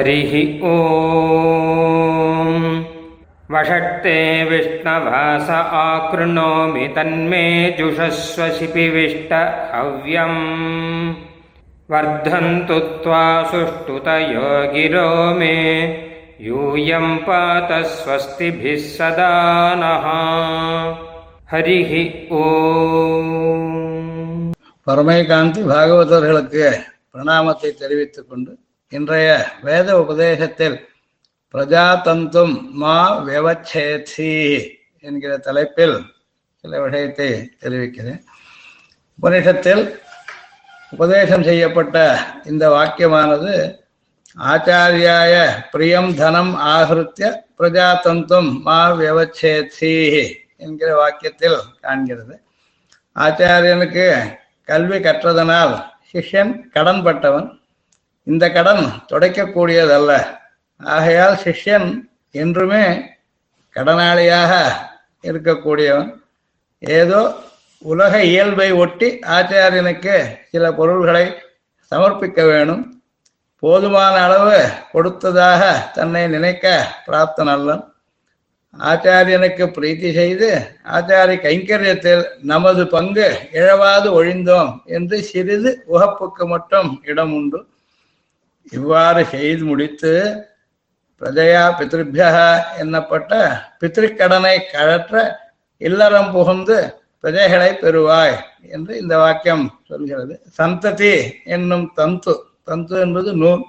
हरिः ॐ वषट्ते विष्णवास आकृणोमि तन्मे जुषस्व शिपिविष्ट हव्यम् वर्धन्तु त्वा सुष्ठुतयो गिरो मे यूयं पात स्वस्तिभिः सदा नः हरिः ॐ பரமைகாந்தி பாகவதர்களுக்கு பிரணாமத்தை தெரிவித்துக் கொண்டு இன்றைய வேத உபதேசத்தில் பிரஜாதந்தும் மா வியவச்சேதி என்கிற தலைப்பில் சில விஷயத்தை தெரிவிக்கிறேன். உபனிஷத்தில் உபதேசம் செய்யப்பட்ட இந்த வாக்கியமானது ஆச்சாரியாய பிரியம் தனம் ஆகிருத்திய பிரஜாதந்தும் மா வியவச்சேதி என்கிற வாக்கியத்தில் காண்கிறது. ஆச்சாரியனுக்கு கல்வி கற்றதனால் சிஷ்யன் கடன்பட்டவன் இந்த கடன் துடைக்கக்கூடியதல்ல. ஆகையால் சிஷ்யன் என்றுமே கடனாளியாக இருக்கக்கூடியவன். ஏதோ உலக இயல்பை ஒட்டி ஆச்சாரியனுக்கு சில பொருள்களை சமர்ப்பிக்க வேணும். போதுமான அளவு கொடுத்ததாக தன்னை நினைக்க பிராப்தன் அல்லன் ஆச்சாரியனுக்கு பிரீத்தி செய்து ஆச்சாரிய கைங்கரியத்தில் நமது பங்கு இழவாது ஒழிந்தோம் என்று சிறிது உகப்புக்கு மட்டும் இடம் உண்டு இவ்வாறு செய்து முடித்து பிரஜையா பித்ருபியா என்னப்பட்ட பித்திருக்கடனை கழற்ற இல்லறம் புகுந்து பிரஜைகளை பெறுவாய் என்று இந்த வாக்கியம் சொல்கிறது. சந்ததி என்னும் தந்து தந்து என்பது நூல்.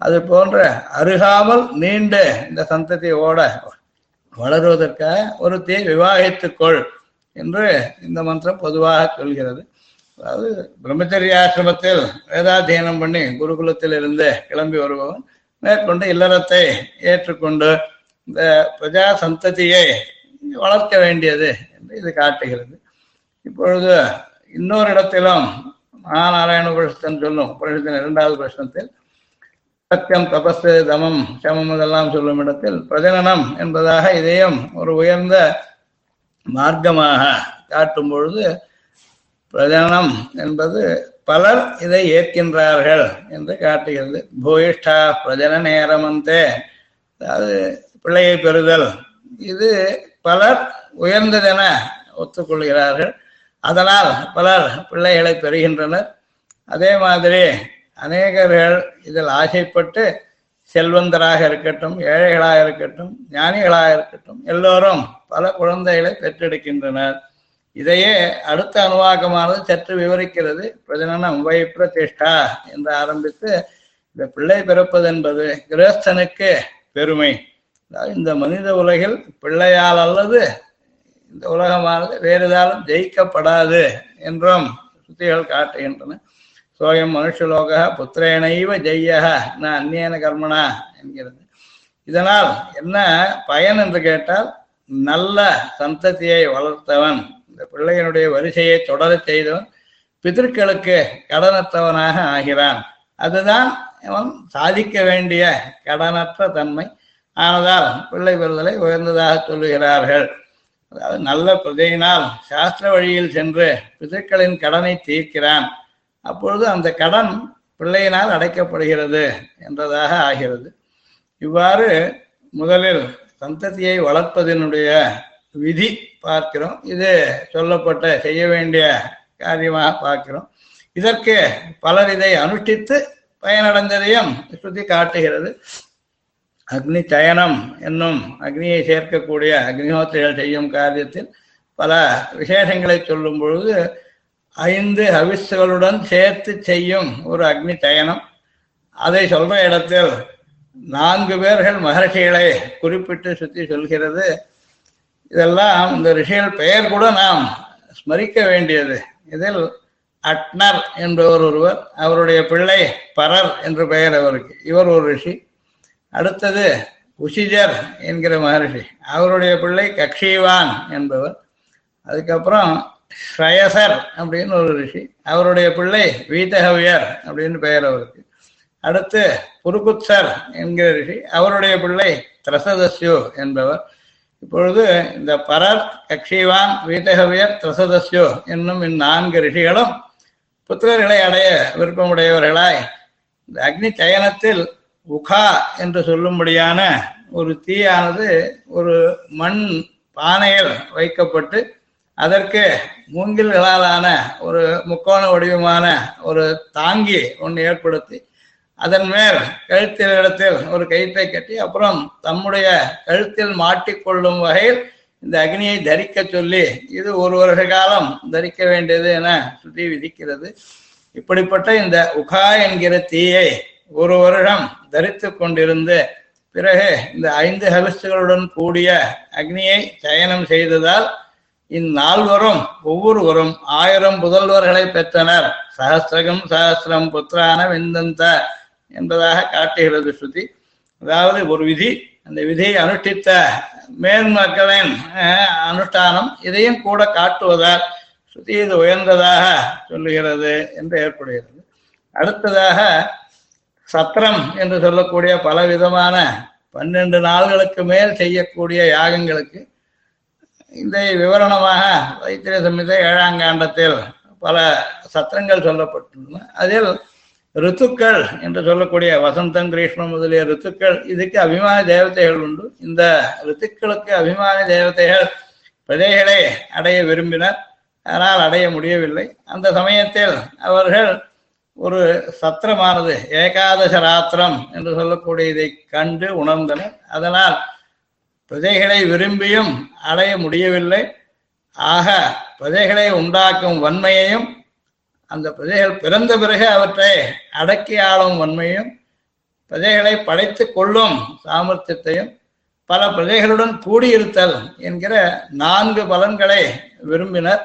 அது போன்ற அருகாமல் நீண்ட இந்த சந்ததி ஓட வளருவதற்காக ஒருத்தையை விவாகித்துக்கொள் என்று இந்த மந்திரம் பொதுவாக சொல்கிறது. அதாவது பிரம்மச்சரிய ஆசிரமத்தில் வேதாத்தியனம் பண்ணி குருகுலத்தில் இருந்து கிளம்பி வருபவன் மேற்கொண்டு இல்லறத்தை ஏற்றுக்கொண்டு இந்த பிரஜா சந்ததியை வளர்க்க வேண்டியது என்று இது காட்டுகிறது. இப்பொழுது இன்னொரு இடத்திலும் மகாநாராயண உபனிஷத்தன் சொல்லும் உபனிஷத்தின் இரண்டாவது பிரச்சனத்தில் சத்தியம் தபஸ் தமம் சமம் இதெல்லாம் சொல்லும் இடத்தில் பிரஜனனம் என்பதாக இதையும் ஒரு உயர்ந்த மார்க்கமாக காட்டும் பொழுது பிரஜனம் என்பது பலர் இதை ஏற்கின்றார்கள் என்று காட்டுகிறது. பூயிஷ்டா பிரஜன நேரமந்தே அதாவது பிள்ளையை பெறுதல். இது பலர் உயர்ந்ததென ஒத்துக்கொள்கிறார்கள். அதனால் பலர் பிள்ளைகளை பெறுகின்றனர். அதே மாதிரி அநேகர்கள் இதில் ஆசைப்பட்டு செல்வந்தராக இருக்கட்டும் ஏழைகளாக இருக்கட்டும் ஞானிகளாக இருக்கட்டும் எல்லோரும் பல குழந்தைகளை பெற்றெடுக்கின்றனர். இதையே அடுத்த அனுவாகமானது சற்று விவரிக்கிறது. பிரஜனனம் வை பிரதிஷ்டா என்று ஆரம்பித்து இந்த பிள்ளை பிறப்பது என்பது கிரகஸ்தனுக்கு பெருமை. இந்த மனித உலகில் பிள்ளையால் அல்லது இந்த உலகமானது வேறு ஏதாலும் ஜெயிக்கப்படாது என்றும் சுத்திகள் காட்டுகின்றன. சோயம் மனுஷலோக புத்திரேனைவ ஜெய்யக நான் அந்நியன கர்மனா என்கிறது. இதனால் என்ன பயன் என்று கேட்டால் நல்ல சந்ததியை வளர்த்தவன். இந்த பிள்ளையனுடைய வரிசையை தொடரச் செய்தவன் பிதற்களுக்கு கடனற்றவனாக ஆகிறான். அதுதான் அவன் சாதிக்க வேண்டிய கடனற்ற தன்மை. ஆனதால் பிள்ளை பெறுதலை உயர்ந்ததாக சொல்லுகிறார்கள். அதாவது நல்ல பிரதையினால் சாஸ்திர வழியில் சென்று பிதற்களின் கடனை தீர்க்கிறான். அப்பொழுது அந்த கடன் பிள்ளையினால் அடைக்கப்படுகிறது என்றதாக ஆகிறது. இவ்வாறு முதலில் சந்ததியை வளர்ப்பதனுடைய விதி பார்க்கிறோம். இது சொல்லப்பட்ட செய்ய வேண்டிய காரியமாக பார்க்கிறோம். இதற்கு பலர் இதை அனுஷ்டித்து பயனடைந்ததையும் ஸ்ருதி காட்டுகிறது. அக்னி சயனம் என்னும் அக்னியை சேர்க்கக்கூடிய அக்னிஹோத்திரிகள் செய்யும் காரியத்தில் பல விசேஷங்களை சொல்லும் பொழுது ஐந்து ஹவிஸ்களுடன் சேர்த்து செய்யும் ஒரு அக்னி சயனம். அதை சொல்ற இடத்தில் நான்கு பேர்கள் மகர்ஷிகளை குறிப்பிட்டு சுத்தி சொல்கிறது. இதெல்லாம் இந்த ரிஷிகள் பெயர் கூட நாம் ஸ்மரிக்க வேண்டியது. இதில் அட்னர் என்பவர் ஒருவர் அவருடைய பிள்ளை பரர் என்று பெயர் அவருக்கு. இவர் ஒரு ரிஷி. அடுத்தது உஷிஜர் என்கிற மகரிஷி. அவருடைய பிள்ளை கக்ஷிவான் என்பவர். அதுக்கப்புறம் ஸ்ரயசர் அப்படின்னு ஒரு ரிஷி. அவருடைய பிள்ளை வீதகவியர் அப்படின்னு பெயர் அவருக்கு. அடுத்து புருகுத்சர் என்கிற ரிஷி. அவருடைய பிள்ளை திரசதஸ்யு என்பவர். இப்பொழுது இந்த பரர் கக்ஷிவான் வீதகவியர் திரசதஸ்யோ என்னும் இந்நான்கு ரிஷிகளும் புத்திரர்களை அடைய விருப்பமுடையவர்களாய் இந்த அக்னி சயனத்தில் உகா என்று சொல்லும்படியான ஒரு தீயானது ஒரு மண் பானையில் வைக்கப்பட்டு அதற்கு மூங்கில்களாலான ஒரு முக்கோண வடிவமான ஒரு தாங்கி ஒன்று ஏற்படுத்தி அதன் மேல் கழுத்தில் இடத்தில் ஒரு கயிற்றை கட்டி அப்புறம் தம்முடைய கழுத்தில் மாட்டிக்கொள்ளும் வகையில் இந்த அக்னியை தரிக்க சொல்லி இது ஒரு வருஷ காலம் தரிக்க வேண்டியது என சுற்றி விதிக்கிறது. இப்படிப்பட்ட இந்த உகா என்கிற தீயை ஒரு வருடம் தரித்து கொண்டிருந்து பிறகு இந்த ஐந்து ஹவிஸ்துகளுடன் கூடிய அக்னியை சயனம் செய்ததால் இந்நால்வரும் ஒவ்வொருவரும் ஆயிரம் புதல்வர்களை பெற்றனர். சஹசிரகம் சஹசிரம் புத்திரான விந்தந்த என்பதாக காட்டுகிறது ஸ்ருதி. அதாவது ஒரு விதி அந்த விதியை அனுஷ்டித்த மேன்மக்களின் அனுஷ்டானம் இதையும் கூட காட்டுவதால் ஸ்ருதி இது உயர்ந்ததாக சொல்லுகிறது என்று ஏற்படுகிறது. அடுத்ததாக சத்திரம் என்று சொல்லக்கூடிய பல விதமான பன்னெண்டு நாள்களுக்கு மேல் செய்யக்கூடிய யாகங்களுக்கு இதை விவரணமாக வைத்திரிய சமித ஏழாம் காண்டத்தில் பல சத்திரங்கள் சொல்லப்பட்டுள்ளன. அதில் ரித்துக்கள் என்று சொல்லக்கூடிய வசந்தம் கிரீஷ்மம் முதலிய ரித்துக்கள் இதுக்கு அபிமான தேவதைகள் உண்டு. இந்த ரித்துக்களுக்கு அபிமான தேவதைகள் பிரஜைகளை அடைய விரும்பினர். ஆனால் அடைய முடியவில்லை. அந்த சமயத்தில் அவர்கள் ஒரு சத்திரமானது ஏகாதச ராத்திரம் என்று சொல்லக்கூடிய இதை கண்டு உணர்ந்தனர். அதனால் பிரஜைகளை விரும்பியும் அடைய முடியவில்லை. ஆக பிரஜைகளை உண்டாக்கும் வன்மையையும் அந்த பிரஜைகள் பிறந்த பிறகு அவற்றை அடக்கி ஆளும் வன்மையும் பிரஜைகளை படைத்து கொள்ளும் சாமர்த்தியத்தையும் பல பிரஜைகளுடன் கூடியிருத்தல் என்கிற நான்கு பலன்களை விரும்பினர்.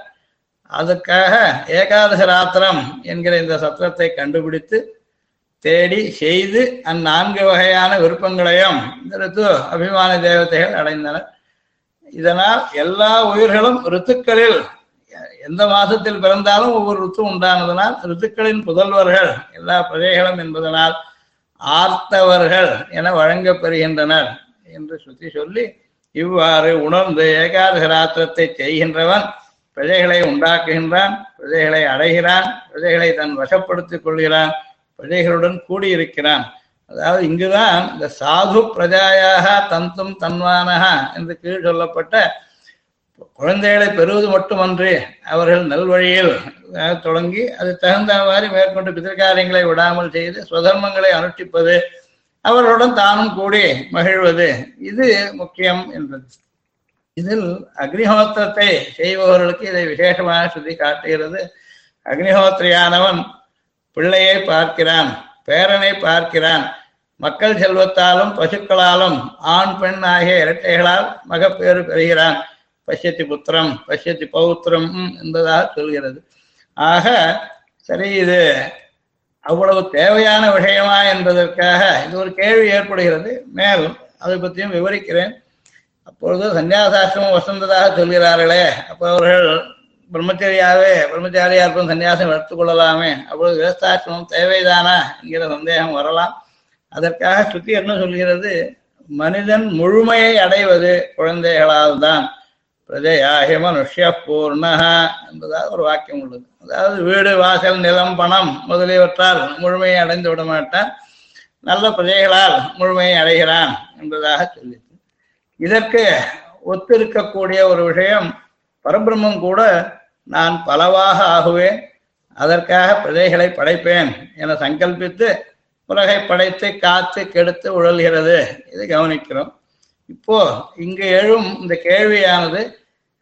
அதுக்காக ஏகாதச ராத்திரம் என்கிற இந்த சத்திரத்தை கண்டுபிடித்து தேடி செய்து அந்நான்கு வகையான விருப்பங்களையும் இந்த ரித்து அபிமான தேவதைகள் அடைந்தனர். இதனால் எல்லா உயிர்களும் ரித்துக்களில் எந்த மாதத்தில் பிறந்தாலும் ஒவ்வொரு ருத்து உண்டானதனால் ரித்துக்களின் புதல்வர்கள் எல்லா பிரஜைகளும் என்பதனால் ஆர்த்தவர்கள் என வழங்கப்பெறுகின்றனர் என்று சுத்தி சொல்லி இவ்வாறு உணர்ந்து ஏகாதச ராத்திரத்தை செய்கின்றவன் பிரஜைகளை உண்டாக்குகின்றான் பிரஜைகளை அடைகிறான் பிரஜைகளை தன் வசப்படுத்திக் கொள்கிறான் பிரஜைகளுடன் கூடியிருக்கிறான். அதாவது இங்குதான் இந்த சாது பிரஜாயாக தந்தும் தன்வானகா என்று கீழ் சொல்லப்பட்ட குழந்தைகளை பெறுவது மட்டுமன்றி அவர்கள் நல்வழியில் தொடங்கி அது தகுந்தவாறு மேற்கொண்டு பிதற்காரியங்களை விடாமல் செய்து சுதர்மங்களை அனுஷ்டிப்பது அவர்களுடன் தானும் கூடி மகிழ்வது இது முக்கியம் என்பது இதில் அக்னிஹோத்திரத்தை செய்பவர்களுக்கு இதை விசேஷமாக சுத்தி காட்டுகிறது அக்னிஹோத்திரியானவன் பிள்ளையை பார்க்கிறான் பேரனை பார்க்கிறான் மக்கள் செல்வத்தாலும் பசுக்களாலும் ஆண் பெண் ஆகிய இரட்டைகளால் மகப்பேறு பெறுகிறான். பசியத்தி புத்திரம் பசியத்தி பௌத்திரம் என்பதாக சொல்கிறது. ஆக சரி இது அவ்வளவு தேவையான விஷயமா என்பதற்காக இது ஒரு கேள்வி ஏற்படுகிறது. மேலும் அதை பற்றியும் விவரிக்கிறேன். அப்பொழுது சன்னியாசாசிரமம் வசந்ததாக சொல்கிறார்களே அப்போ அவர்கள் பிரம்மச்சரியாவே பிரம்மச்சாரியா இருக்கும் சன்னியாசம் எடுத்துக்கொள்ளலாமே அப்பொழுது கிரஸ்தாசிரமம் தேவைதானா என்கிற சந்தேகம் வரலாம். அதற்காக சுத்தி என்ன சொல்கிறது? மனிதன் முழுமையை அடைவது குழந்தைகளால் தான் பிரஜையாகி மனுஷ்ய பூர்ணக என்பதாக ஒரு வாக்கியம் உள்ளது. அதாவது வீடு வாசல் நிலம் பணம் முதலியவற்றால் முழுமையை அடைந்து விட மாட்டான். நல்ல பிரஜைகளால் முழுமையை அடைகிறான் என்பதாக சொல்லிட்டு இதற்கு ஒத்திருக்கக்கூடிய ஒரு விஷயம் பரபிரம்மம் கூட நான் பலவாக ஆகுவேன் அதற்காக பிரஜைகளை படைப்பேன் என சங்கல்பித்து உலகை படைத்து காத்து கெடுத்து உழல்கிறது. இதை கவனிக்கிறோம். இப்போ இங்கு எழும் இந்த கேள்வியானது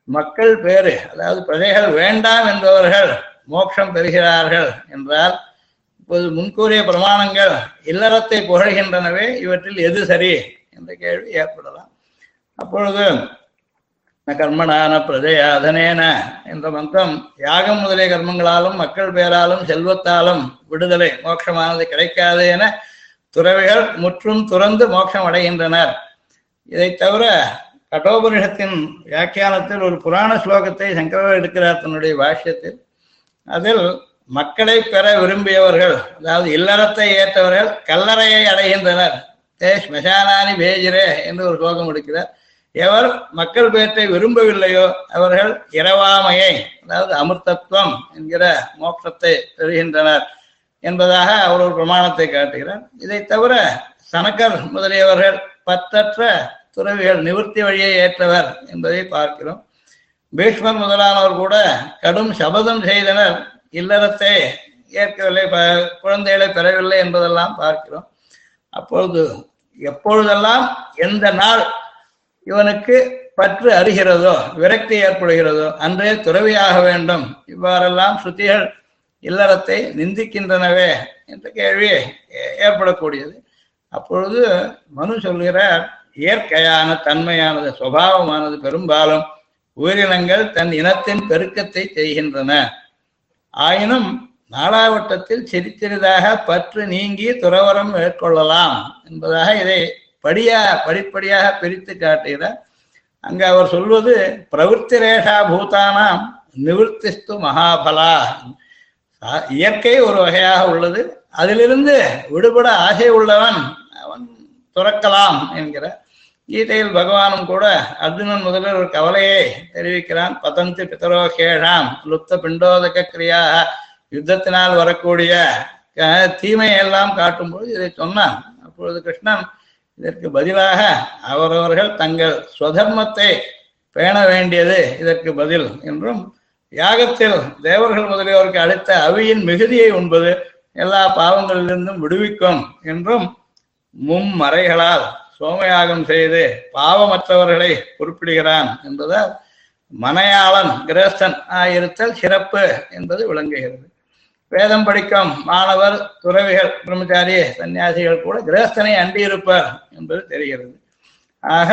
மக்கள் பேரு அதாவது பிரஜைகள் வேண்டாம் என்பவர்கள் மோட்சம் பெறுகிறார்கள் என்றால் இப்போது முன்கூறிய பிரமாணங்கள் இல்லறத்தை புகழ்கின்றனவே இவற்றில் எது சரி என்ற கேள்வி ஏற்படலாம். அப்பொழுது கர்மனான கர்மனான பிரஜையாதனேன என்ற மந்திரம் யாகம் முதலிய கர்மங்களாலும் மக்கள் பேராலும் செல்வத்தாலும் விடுதலை மோட்சமானது கிடைக்காது என துறவிகள் முற்றும் துறந்து மோட்சம் அடைகின்றனர். இதை தவிர கட்டோபனிஷத்தின் வியாக்கியானத்தில் ஒரு புராண ஸ்லோகத்தை சங்கரர் எடுக்கிறார் தன்னுடைய பாஷ்யத்தில். அதில் மக்களை பெற விரும்பியவர்கள் அதாவது இல்லறத்தை ஏற்றவர்கள் கல்லறையை அடைகின்றனர். தே ஸ்மசானானி பேஜிரே என்று ஒரு ஸ்லோகம் எடுக்கிறார். எவர் மக்கள் பேற்றை விரும்பவில்லையோ அவர்கள் இரவாமையை அதாவது அமிர்தத்துவம் என்கிற மோட்சத்தை பெறுகின்றனர் என்பதாக அவர் ஒரு பிரமாணத்தை காட்டுகிறார். இதை தவிர சனக்கர் முதலியவர்கள் பற்றற்ற துறவிகள் நிவர்த்தி வழியை ஏற்றவர் என்பதை பார்க்கிறோம். பீஷ்மர் முதலானவர் கூட கடும் சபதம் செய்தனர். இல்லறத்தை ஏற்கவில்லை ப- குழந்தைகளை பெறவில்லை என்பதெல்லாம் பார்க்கிறோம். அப்பொழுது எப்பொழுதெல்லாம் எந்த நாள் இவனுக்கு பற்று அறிகிறதோ விரக்தி ஏற்படுகிறதோ அன்றே துறவியாக வேண்டும். இவ்வாறெல்லாம் ஸ்ருதிகள் இல்லறத்தை நிந்திக்கின்றனவே என்ற கேள்வி ஏ- ஏற்படக்கூடியது. அப்பொழுது மனு சொல்கிறார் இயற்கையான தன்மையானது சுபாவமானது பெரும்பாலும் உயிரினங்கள் தன் இனத்தின் பெருக்கத்தை செய்கின்றன. ஆயினும் நாளாவட்டத்தில் சிறு சிறிதாக பற்று நீங்கி துறவரம் மேற்கொள்ளலாம் என்பதாக இதை படியா படிப்படியாக பிரித்து காட்டுகிறார் அங்கு அவர் சொல்வது பிரவೃತ್ತಿ ரேஷா பூதானாம் நிவர்த்திஸ்து மகாபலா. சா- இயற்கை ஒரு வகையாக உள்ளது. அதிலிருந்து விடுபட ஆசை உள்ளவன் அவன் துறக்கலாம் என்கிற கீதையில் பகவானும் கூட அர்ஜுனன் முதலில் ஒரு கவலையை தெரிவிக்கிறான். பதந்தி பிதரோ கேஷாம் லுப்த பிண்டோதக கிரியாக யுத்தத்தினால் வரக்கூடிய தீமையெல்லாம் காட்டும்போது இதை சொன்னான். அப்பொழுது கிருஷ்ணன் இதற்கு பதிலாக அவரவர்கள் தங்கள் ஸ்வதர்மத்தை பேண வேண்டியது இதற்கு பதில் என்றும் யாகத்தில் தேவர்கள் முதலியோருக்கு அளித்த அவியின் மிகுதியை உண்பது எல்லா பாவங்களிலிருந்தும் விடுவிக்கும் என்றும் மும்மறைகளால் சோமயாகம் செய்து பாவமற்றவர்களை குறிப்பிடுகிறான் என்பதால் மனையாளன் கிரேஸ்தன் ஆயிருத்தல் சிறப்பு என்பது விளங்குகிறது. வேதம் படிக்கும் மாணவர் துறவிகள் பிரம்மச்சாரி சன்னியாசிகள் கூட கிரேஸ்தனை அண்டியிருப்பர் என்பது தெரிகிறது. ஆக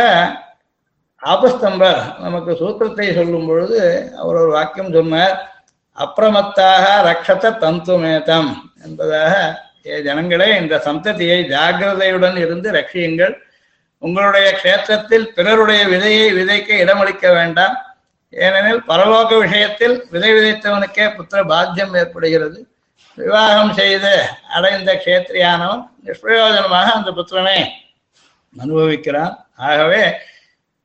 ஆபஸ்தம்பர் நமக்கு சூத்திரத்தை சொல்லும் பொழுது அவர் ஒரு வாக்கியம் சொன்னார் அப்பிரமத்தாக ரக்ஷத தந்துமேதம் என்பதாக ஏ ஜனங்களே இந்த சந்ததியை ஜாக்கிரதையுடன் இருந்து ரட்சியுங்கள். உங்களுடைய க்ஷேத்திரத்தில் பிறருடைய விதையை விதைக்க இடமளிக்க வேண்டாம். ஏனெனில் பரலோக விஷயத்தில் விதை விதைத்தவனுக்கே புத்திர பாத்தியம் ஏற்படுகிறது. விவாகம் செய்து அடைந்த க்ஷேத்திரியானவன் நிஷ்பிரயோஜனமாக அந்த புத்திரனை அனுபவிக்கிறான். ஆகவே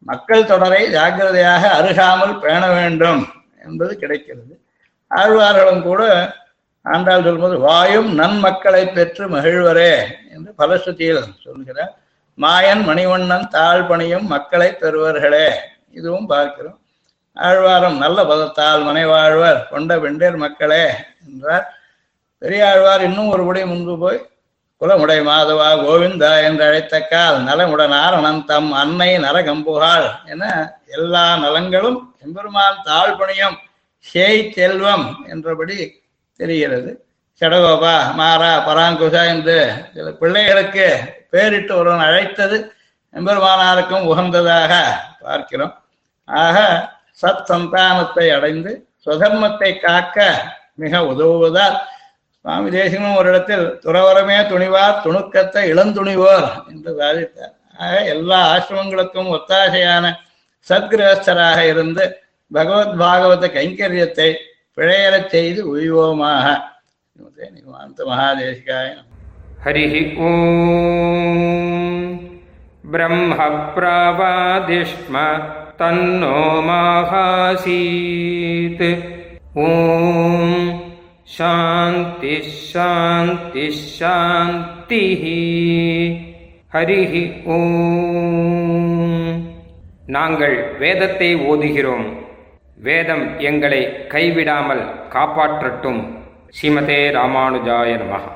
மக்கள் தொடரை ஜாக்கிரதையாக அருகாமல் பேண வேண்டும் என்பது கிடைக்கிறது. ஆழ்வார்களும் கூட ஆண்டாள் சொல்வது வாயும் நன்மக்களை பெற்று மகிழ்வரே என்று பலஸ்ருதியில் சொல்கிறார். மாயன் மணிவண்ணன் தாழ்பணியும் மக்களை பெறுவர்களே. இதுவும் பார்க்கிறோம். ஆழ்வாரும் நல்ல பதத்தால் மனைவாழ்வர் கொண்ட வெண்டேர் மக்களே என்றார். பெரியாழ்வார் இன்னும் ஒருபடி முன்பு போய் குலமுடை மாதவா கோவிந்தா என்று அழைத்தக்கால் நலமுடனார் அனந்தம் அன்னை நரகம்புகாள் என எல்லா நலங்களும் எம்பெருமான் தாழ்பணியம் சேய் செல்வம் என்றபடி தெரிகிறது. சடகோபா மாறா பராங்குசா என்று சில பிள்ளைகளுக்கு பேரிட்டு ஒருவன் அழைத்தது எம்பெருமானாருக்கும் உகந்ததாக பார்க்கிறோம். ஆக சத் சந்தானத்தை அடைந்து சுதர்மத்தை காக்க மிக உதவுவதால் சுவாமி தேசிகனும் ஒரு இடத்தில் துறவரமே துணிவார் துணுக்கத்தை இளந்துணிவோர் என்று சாதித்தார் ஆக எல்லா ஆசிரமங்களுக்கும் ஒத்தாசையான சத்கிரகஸ்தராக இருந்து பகவத் பாகவத கைங்கரியத்தை பிழையறச் செய்து உய்வோமாக. நிகமாந்த மகாதேசிகாய நமः. हरिः ॐ ब्रह्मप्रावादिष्म तन्नो माहासीत् ॐ शान्तिः शान्तिः शान्तिः ஹரிः ஓம் நாங்கள் வேதத்தை ஓதுகிறோம் வேதம் எங்களை கைவிடாமல் காப்பாற்றட்டும் ஸ்ரீமதே ராமானுஜாய நமகா